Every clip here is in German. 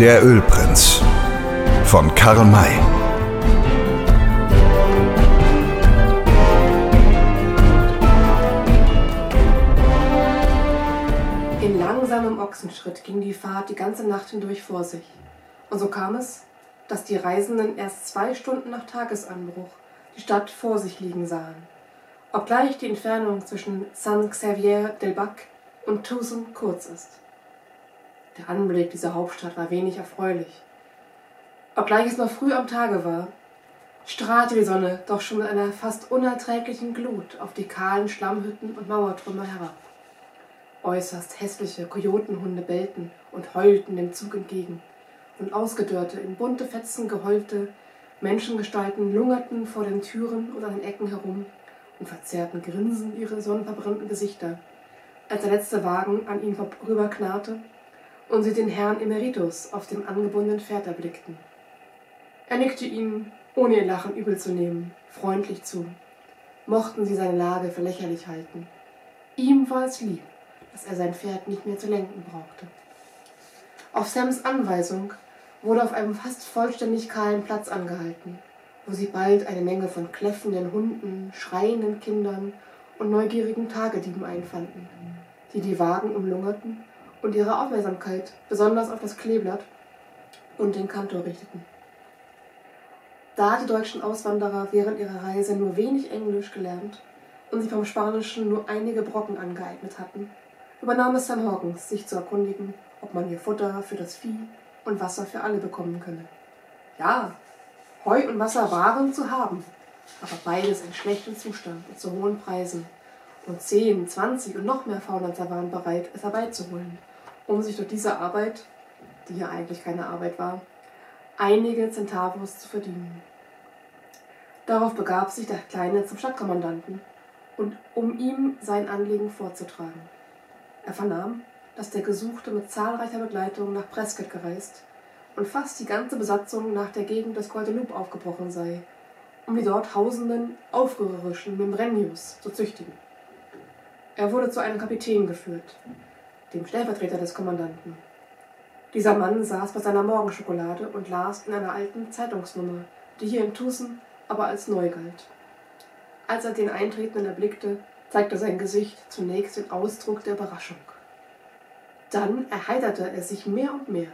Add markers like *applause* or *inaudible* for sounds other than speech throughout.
Der Ölprinz von Karl May. In langsamem Ochsenschritt ging die Fahrt die ganze Nacht hindurch vor sich. Und so kam es, dass die Reisenden erst zwei Stunden nach Tagesanbruch die Stadt vor sich liegen sahen. Obgleich die Entfernung zwischen San Xavier del Bac und Tucson kurz ist. Der Anblick dieser Hauptstadt war wenig erfreulich. Obgleich es noch früh am Tage war, strahlte die Sonne doch schon mit einer fast unerträglichen Glut auf die kahlen Schlammhütten und Mauertrümmer herab. Äußerst hässliche Kojotenhunde bellten und heulten dem Zug entgegen, und ausgedörrte, in bunte Fetzen gehäufte Menschengestalten lungerten vor den Türen und an den Ecken herum und verzerrten grinsend ihre sonnenverbrannten Gesichter, als der letzte Wagen an ihnen vorüberknarrte und sie den Herrn Emeritus auf dem angebundenen Pferd erblickten. Er nickte ihnen, ohne ihr Lachen übel zu nehmen, freundlich zu. Mochten sie seine Lage für lächerlich halten. Ihm war es lieb, dass er sein Pferd nicht mehr zu lenken brauchte. Auf Sams Anweisung wurde auf einem fast vollständig kahlen Platz angehalten, wo sie bald eine Menge von kläffenden Hunden, schreienden Kindern und neugierigen Tagedieben einfanden, die die Wagen umlungerten und ihre Aufmerksamkeit besonders auf das Kleeblatt und den Kantor richteten. Da die deutschen Auswanderer während ihrer Reise nur wenig Englisch gelernt und sie vom Spanischen nur einige Brocken angeeignet hatten, übernahm es Sam Hawkins, sich zu erkundigen, ob man hier Futter für das Vieh und Wasser für alle bekommen könne. Ja, Heu und Wasser waren zu haben, aber beides in schlechtem Zustand und zu hohen Preisen. Und 10, 20 und noch mehr Faunlanzer waren bereit, es herbeizuholen, um sich durch diese Arbeit, die ja eigentlich keine Arbeit war, einige Centavos zu verdienen. Darauf begab sich der Kleine zum Stadtkommandanten, und um ihm sein Anliegen vorzutragen. Er vernahm, dass der Gesuchte mit zahlreicher Begleitung nach Prescott gereist und fast die ganze Besatzung nach der Gegend des Guadeloupe aufgebrochen sei, um die dort hausenden, aufrührerischen Membrenius zu züchtigen. Er wurde zu einem Kapitän geführt, dem Stellvertreter des Kommandanten. Dieser Mann saß bei seiner Morgenschokolade und las in einer alten Zeitungsnummer, die hier in Tucson aber als neu galt. Als er den Eintretenden erblickte, zeigte sein Gesicht zunächst den Ausdruck der Überraschung. Dann erheiterte er sich mehr und mehr.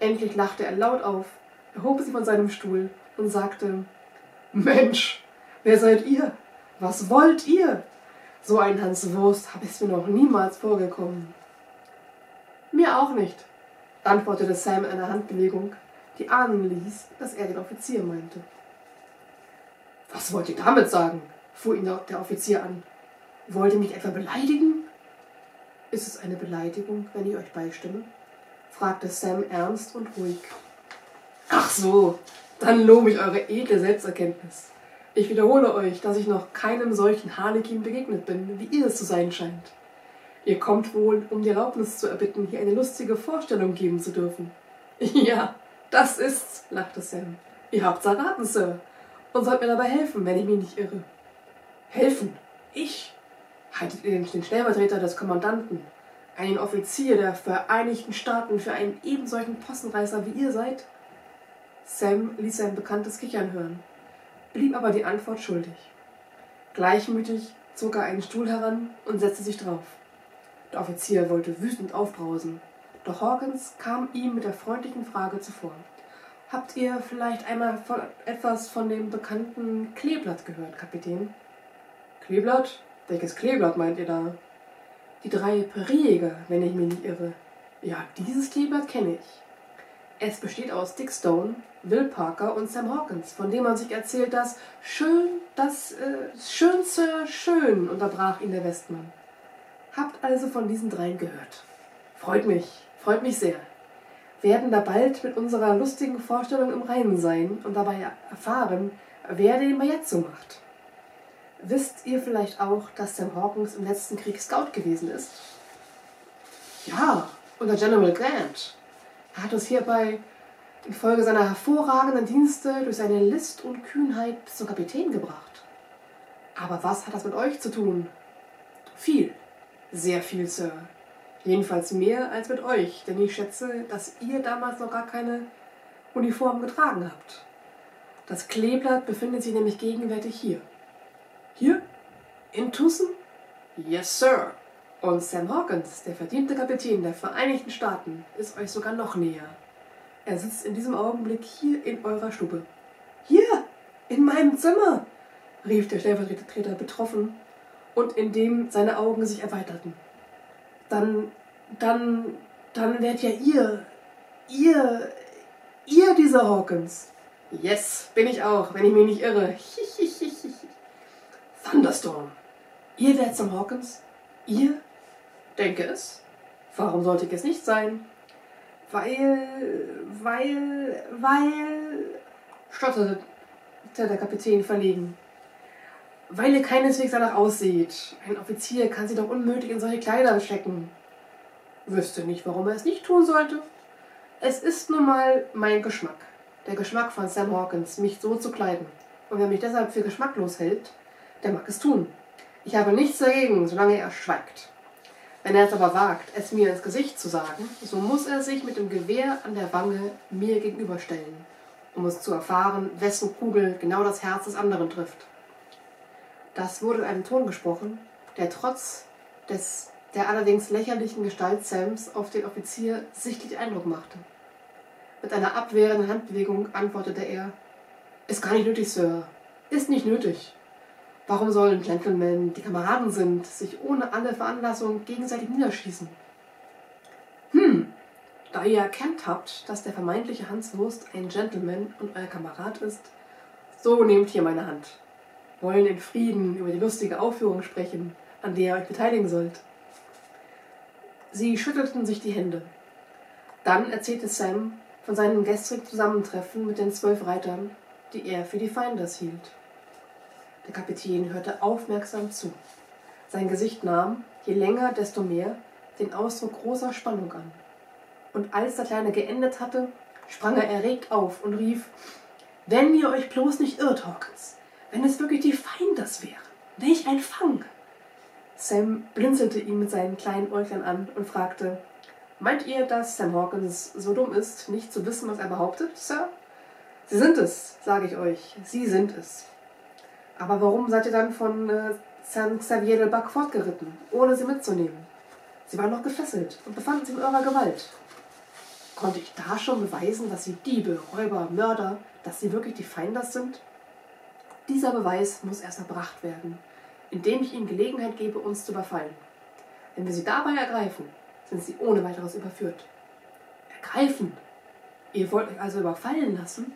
Endlich lachte er laut auf, erhob sich von seinem Stuhl und sagte Mensch, wer seid ihr? Was wollt ihr? So ein Hans Wurst habe ich mir noch niemals vorgekommen. Mir auch nicht, antwortete Sam in einer Handbewegung, die ahnen ließ, dass er den Offizier meinte. Was wollt ihr damit sagen? fuhr ihn der Offizier an. Wollt ihr mich etwa beleidigen? Ist es eine Beleidigung, wenn ich euch beistimme? fragte Sam ernst und ruhig. Ach so, dann lobe ich eure edle Selbsterkenntnis. Ich wiederhole euch, dass ich noch keinem solchen Harlekin begegnet bin, wie ihr es zu sein scheint. Ihr kommt wohl, um die Erlaubnis zu erbitten, hier eine lustige Vorstellung geben zu dürfen. *laughs* Ja, das ist's, lachte Sam. Ihr habt's erraten, Sir, und sollt mir dabei helfen, wenn ich mich nicht irre. Helfen? Ich? Haltet ihr den Stellvertreter des Kommandanten, einen Offizier der Vereinigten Staaten für einen ebensolchen Postenreißer wie ihr seid? Sam ließ sein bekanntes Kichern hören, blieb aber die Antwort schuldig. Gleichmütig zog er einen Stuhl heran und setzte sich drauf. Der Offizier wollte wütend aufbrausen, doch Hawkins kam ihm mit der freundlichen Frage zuvor. Habt ihr vielleicht einmal von, etwas von dem bekannten Kleeblatt gehört, Kapitän? Kleeblatt? Welches Kleeblatt meint ihr da? Die drei Präriejäger, wenn ich mich nicht irre. Ja, dieses Kleeblatt kenne ich. Es besteht aus Dick Stone, Will Parker und Sam Hawkins, von dem man sich erzählt, dass schön, das äh, schönste schön, unterbrach ihn der Westmann. Habt also von diesen dreien gehört. Freut mich, freut mich sehr. Werden da bald mit unserer lustigen Vorstellung im Reinen sein und dabei erfahren, wer den Bajazzo macht. Wisst ihr vielleicht auch, dass Sam Hawkins im letzten Krieg Scout gewesen ist? Ja, unter General Grant. Er hat uns hierbei infolge seiner hervorragenden Dienste durch seine List und Kühnheit zum Kapitän gebracht. Aber was hat das mit euch zu tun? Viel, sehr viel, Sir. Jedenfalls mehr als mit euch, denn ich schätze, dass ihr damals noch gar keine Uniform getragen habt. Das Kleeblatt befindet sich nämlich gegenwärtig hier. Hier? In Tucson? Yes, Sir. Und Sam Hawkins, der verdiente Kapitän der Vereinigten Staaten, ist euch sogar noch näher. Er sitzt in diesem Augenblick hier in eurer Stube. Hier, in meinem Zimmer, rief der Stellvertreter betroffen und indem seine Augen sich erweiterten. Dann, dann, dann werdet ja ihr, ihr, ihr dieser Hawkins. Yes, bin ich auch, wenn ich mich nicht irre. *laughs* Thunderstorm. Ihr werdet Sam Hawkins? Ihr? Denke es. Warum sollte ich es nicht sein? Weil, weil, weil, stotterte der Kapitän verlegen. Weil ihr keineswegs danach aussieht. Ein Offizier kann sie doch unmöglich in solche Kleider stecken. Wüsste nicht, warum er es nicht tun sollte. Es ist nun mal mein Geschmack. Der Geschmack von Sam Hawkins, mich so zu kleiden. Und wer mich deshalb für geschmacklos hält, der mag es tun. Ich habe nichts dagegen, solange er schweigt. Wenn er es aber wagt, es mir ins Gesicht zu sagen, so muss er sich mit dem Gewehr an der Wange mir gegenüberstellen, um es zu erfahren, wessen Kugel genau das Herz des anderen trifft. Das wurde in einem Ton gesprochen, der trotz des der allerdings lächerlichen Gestalt Sams auf den Offizier sichtlich Eindruck machte. Mit einer abwehrenden Handbewegung antwortete er: Ist gar nicht nötig, Sir. Ist nicht nötig. Warum sollen Gentlemen, die Kameraden sind, sich ohne alle Veranlassung gegenseitig niederschießen? Hm, da ihr erkannt habt, dass der vermeintliche Hans Wurst ein Gentleman und euer Kamerad ist, so nehmt hier meine Hand. Wollen in Frieden über die lustige Aufführung sprechen, an der ihr euch beteiligen sollt. Sie schüttelten sich die Hände. Dann erzählte Sam von seinem gestrigen Zusammentreffen mit den zwölf Reitern, die er für die Finders hielt. Der Kapitän hörte aufmerksam zu. Sein Gesicht nahm, je länger, desto mehr, den Ausdruck großer Spannung an. Und als der Kleine geendet hatte, sprang er erregt auf und rief: Wenn ihr euch bloß nicht irrt, Hawkins, wenn es wirklich die Feinders wären, welch ein Fang! Sam blinzelte ihn mit seinen kleinen Äuglein an und fragte: Meint ihr, dass Sam Hawkins so dumm ist, nicht zu wissen, was er behauptet, Sir? Sie sind es, sage ich euch, Sie sind es. Aber warum seid ihr dann von äh, San Xavier del Bac fortgeritten, ohne sie mitzunehmen? Sie waren noch gefesselt und befanden sich in eurer Gewalt. Konnte ich da schon beweisen, dass sie Diebe, Räuber, Mörder, dass sie wirklich die Feinders sind? Dieser Beweis muss erst erbracht werden, indem ich ihnen Gelegenheit gebe, uns zu überfallen. Wenn wir sie dabei ergreifen, sind sie ohne weiteres überführt. Ergreifen? Ihr wollt euch also überfallen lassen?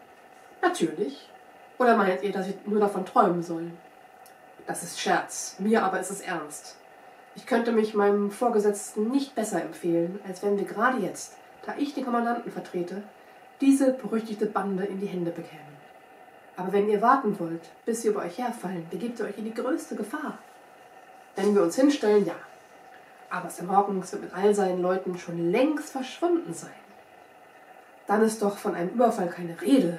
Natürlich. Oder meint ihr, dass ich nur davon träumen soll? Das ist Scherz, mir aber ist es ernst. Ich könnte mich meinem Vorgesetzten nicht besser empfehlen, als wenn wir gerade jetzt, da ich den Kommandanten vertrete, diese berüchtigte Bande in die Hände bekämen. Aber wenn ihr warten wollt, bis sie über euch herfallen, begebt ihr euch in die größte Gefahr. Wenn wir uns hinstellen, ja. Aber Sam Hawkins wird mit all seinen Leuten schon längst verschwunden sein. Dann ist doch von einem Überfall keine Rede.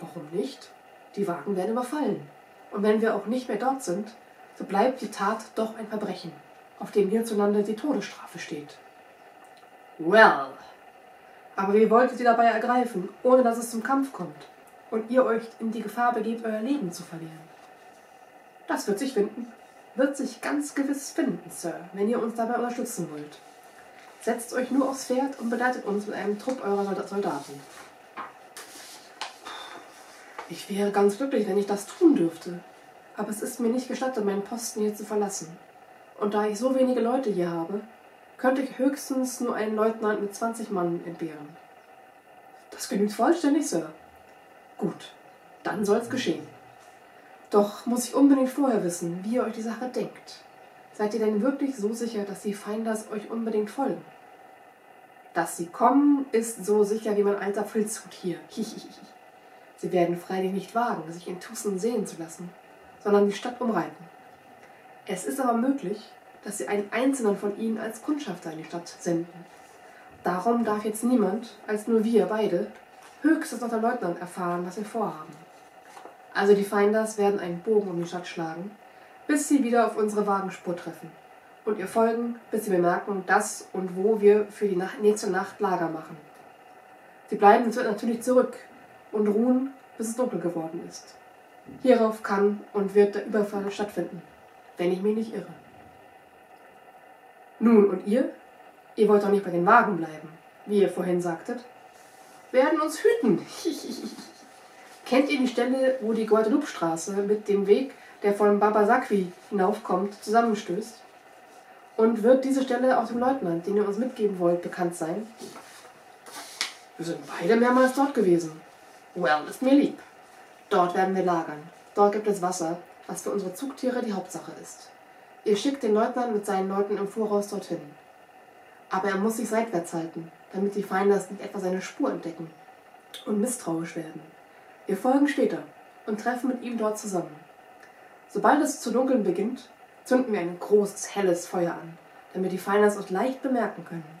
Warum nicht? Die Wagen werden überfallen. Und wenn wir auch nicht mehr dort sind, so bleibt die Tat doch ein Verbrechen, auf dem hierzulande die Todesstrafe steht. Well. Aber wie wollt ihr sie dabei ergreifen, ohne dass es zum Kampf kommt und ihr euch in die Gefahr begebt, euer Leben zu verlieren? Das wird sich finden. Wird sich ganz gewiss finden, Sir, wenn ihr uns dabei unterstützen wollt. Setzt euch nur aufs Pferd und begleitet uns mit einem Trupp eurer Soldaten. Ich wäre ganz glücklich, wenn ich das tun dürfte. Aber es ist mir nicht gestattet, meinen Posten hier zu verlassen. Und da ich so wenige Leute hier habe, könnte ich höchstens nur einen Leutnant mit 20 Mann entbehren. Das genügt vollständig, Sir. Gut, dann soll's geschehen. Doch muss ich unbedingt vorher wissen, wie ihr euch die Sache denkt. Seid ihr denn wirklich so sicher, dass die Feinders euch unbedingt folgen? Dass sie kommen, ist so sicher wie mein alter Filzhut hier. *laughs* Hihihihi. Sie werden freilich nicht wagen, sich in Tussen sehen zu lassen, sondern die Stadt umreiten. Es ist aber möglich, dass sie einen einzelnen von ihnen als Kundschafter in die Stadt senden. Darum darf jetzt niemand, als nur wir beide, höchstens noch der Leutnant erfahren, was wir vorhaben. Also die Feinders werden einen Bogen um die Stadt schlagen, bis sie wieder auf unsere Wagenspur treffen und ihr folgen, bis sie bemerken, dass und wo wir für die nächste Nacht Lager machen. Sie bleiben natürlich zurück und ruhen, bis es dunkel geworden ist. Hierauf kann und wird der Überfall stattfinden, wenn ich mich nicht irre. Nun, und ihr? Ihr wollt doch nicht bei den Wagen bleiben, wie ihr vorhin sagtet. Werden uns hüten. *laughs* Kennt ihr die Stelle, wo die Guadalupe-Straße mit dem Weg, der von Babasakwi hinaufkommt, zusammenstößt? Und wird diese Stelle auch dem Leutnant, den ihr uns mitgeben wollt, bekannt sein? Wir sind beide mehrmals dort gewesen. Well, ist mir lieb. Dort werden wir lagern. Dort gibt es Wasser, was für unsere Zugtiere die Hauptsache ist. Ihr schickt den Leutnant mit seinen Leuten im Voraus dorthin. Aber er muss sich seitwärts halten, damit die Feinde nicht etwa seine Spur entdecken und misstrauisch werden. Wir folgen später und treffen mit ihm dort zusammen. Sobald es zu dunkeln beginnt, zünden wir ein großes, helles Feuer an, damit die Feinde es uns leicht bemerken können.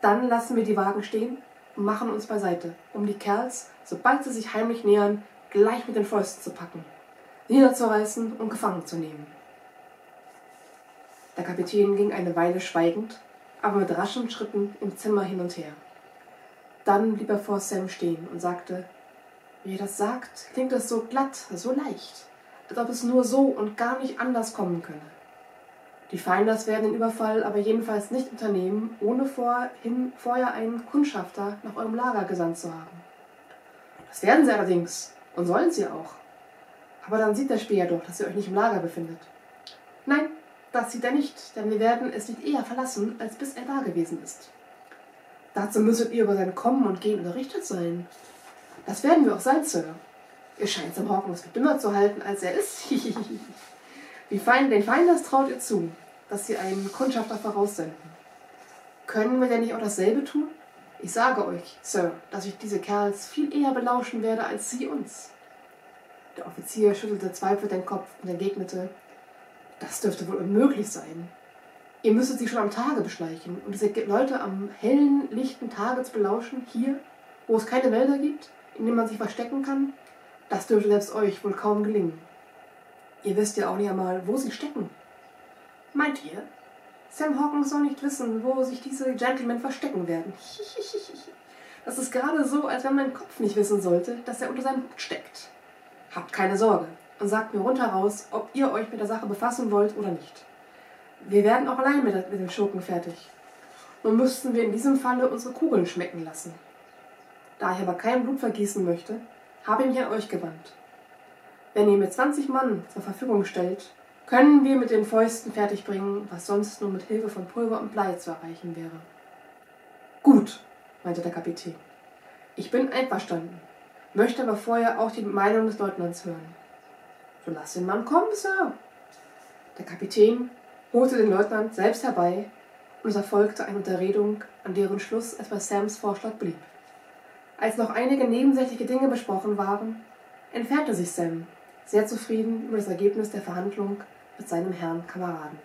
Dann lassen wir die Wagen stehen und machen uns beiseite, um die Kerls, sobald sie sich heimlich nähern, gleich mit den Fäusten zu packen, niederzureißen und gefangen zu nehmen. Der Kapitän ging eine Weile schweigend, aber mit raschen Schritten im Zimmer hin und her. Dann blieb er vor Sam stehen und sagte, wie er das sagt, klingt es so glatt, so leicht als ob es nur so und gar nicht anders kommen könne. Die Feinders werden den Überfall aber jedenfalls nicht unternehmen, ohne vorhin, vorher einen Kundschafter nach eurem Lager gesandt zu haben. Das werden sie allerdings und sollen sie auch. Aber dann sieht der Späher doch, dass ihr euch nicht im Lager befindet. Nein, das sieht er nicht, denn wir werden es nicht eher verlassen, als bis er da gewesen ist. Dazu müsstet ihr über sein Kommen und Gehen unterrichtet sein. Das werden wir auch sein, Sir. Ihr scheint Sam Hawkins für dümmer zu halten, als er ist. *laughs* Wie fein, den Feinders traut ihr zu, dass sie einen Kundschafter voraussenden. Können wir denn nicht auch dasselbe tun? Ich sage euch, Sir, dass ich diese Kerls viel eher belauschen werde als sie uns. Der Offizier schüttelte zweifelnd den Kopf und entgegnete, das dürfte wohl unmöglich sein. Ihr müsstet sie schon am Tage beschleichen und diese Leute am hellen, lichten Tage zu belauschen, hier, wo es keine Wälder gibt, in denen man sich verstecken kann, das dürfte selbst euch wohl kaum gelingen. Ihr wisst ja auch nicht einmal, wo sie stecken. Meint ihr? Sam Hawkins soll nicht wissen, wo sich diese Gentlemen verstecken werden. *laughs* Das ist gerade so, als wenn mein Kopf nicht wissen sollte, dass er unter seinem Hut steckt. Habt keine Sorge und sagt mir rundheraus, ob ihr euch mit der Sache befassen wollt oder nicht. Wir werden auch allein mit, mit den Schurken fertig. Nun müssten wir in diesem Falle unsere Kugeln schmecken lassen. Da ich aber kein Blut vergießen möchte, habe ich mich an euch gewandt. Wenn ihr mir 20 Mann zur Verfügung stellt, können wir mit den Fäusten fertigbringen, was sonst nur mit Hilfe von Pulver und Blei zu erreichen wäre. Gut, meinte der Kapitän. Ich bin einverstanden, möchte aber vorher auch die Meinung des Leutnants hören. So lass den Mann kommen, Sir. Der Kapitän holte den Leutnant selbst herbei und es erfolgte eine Unterredung, an deren Schluss es Sams Vorschlag blieb. Als noch einige nebensächliche Dinge besprochen waren, entfernte sich Sam, sehr zufrieden über das Ergebnis der Verhandlung mit seinem Herrn Kameraden.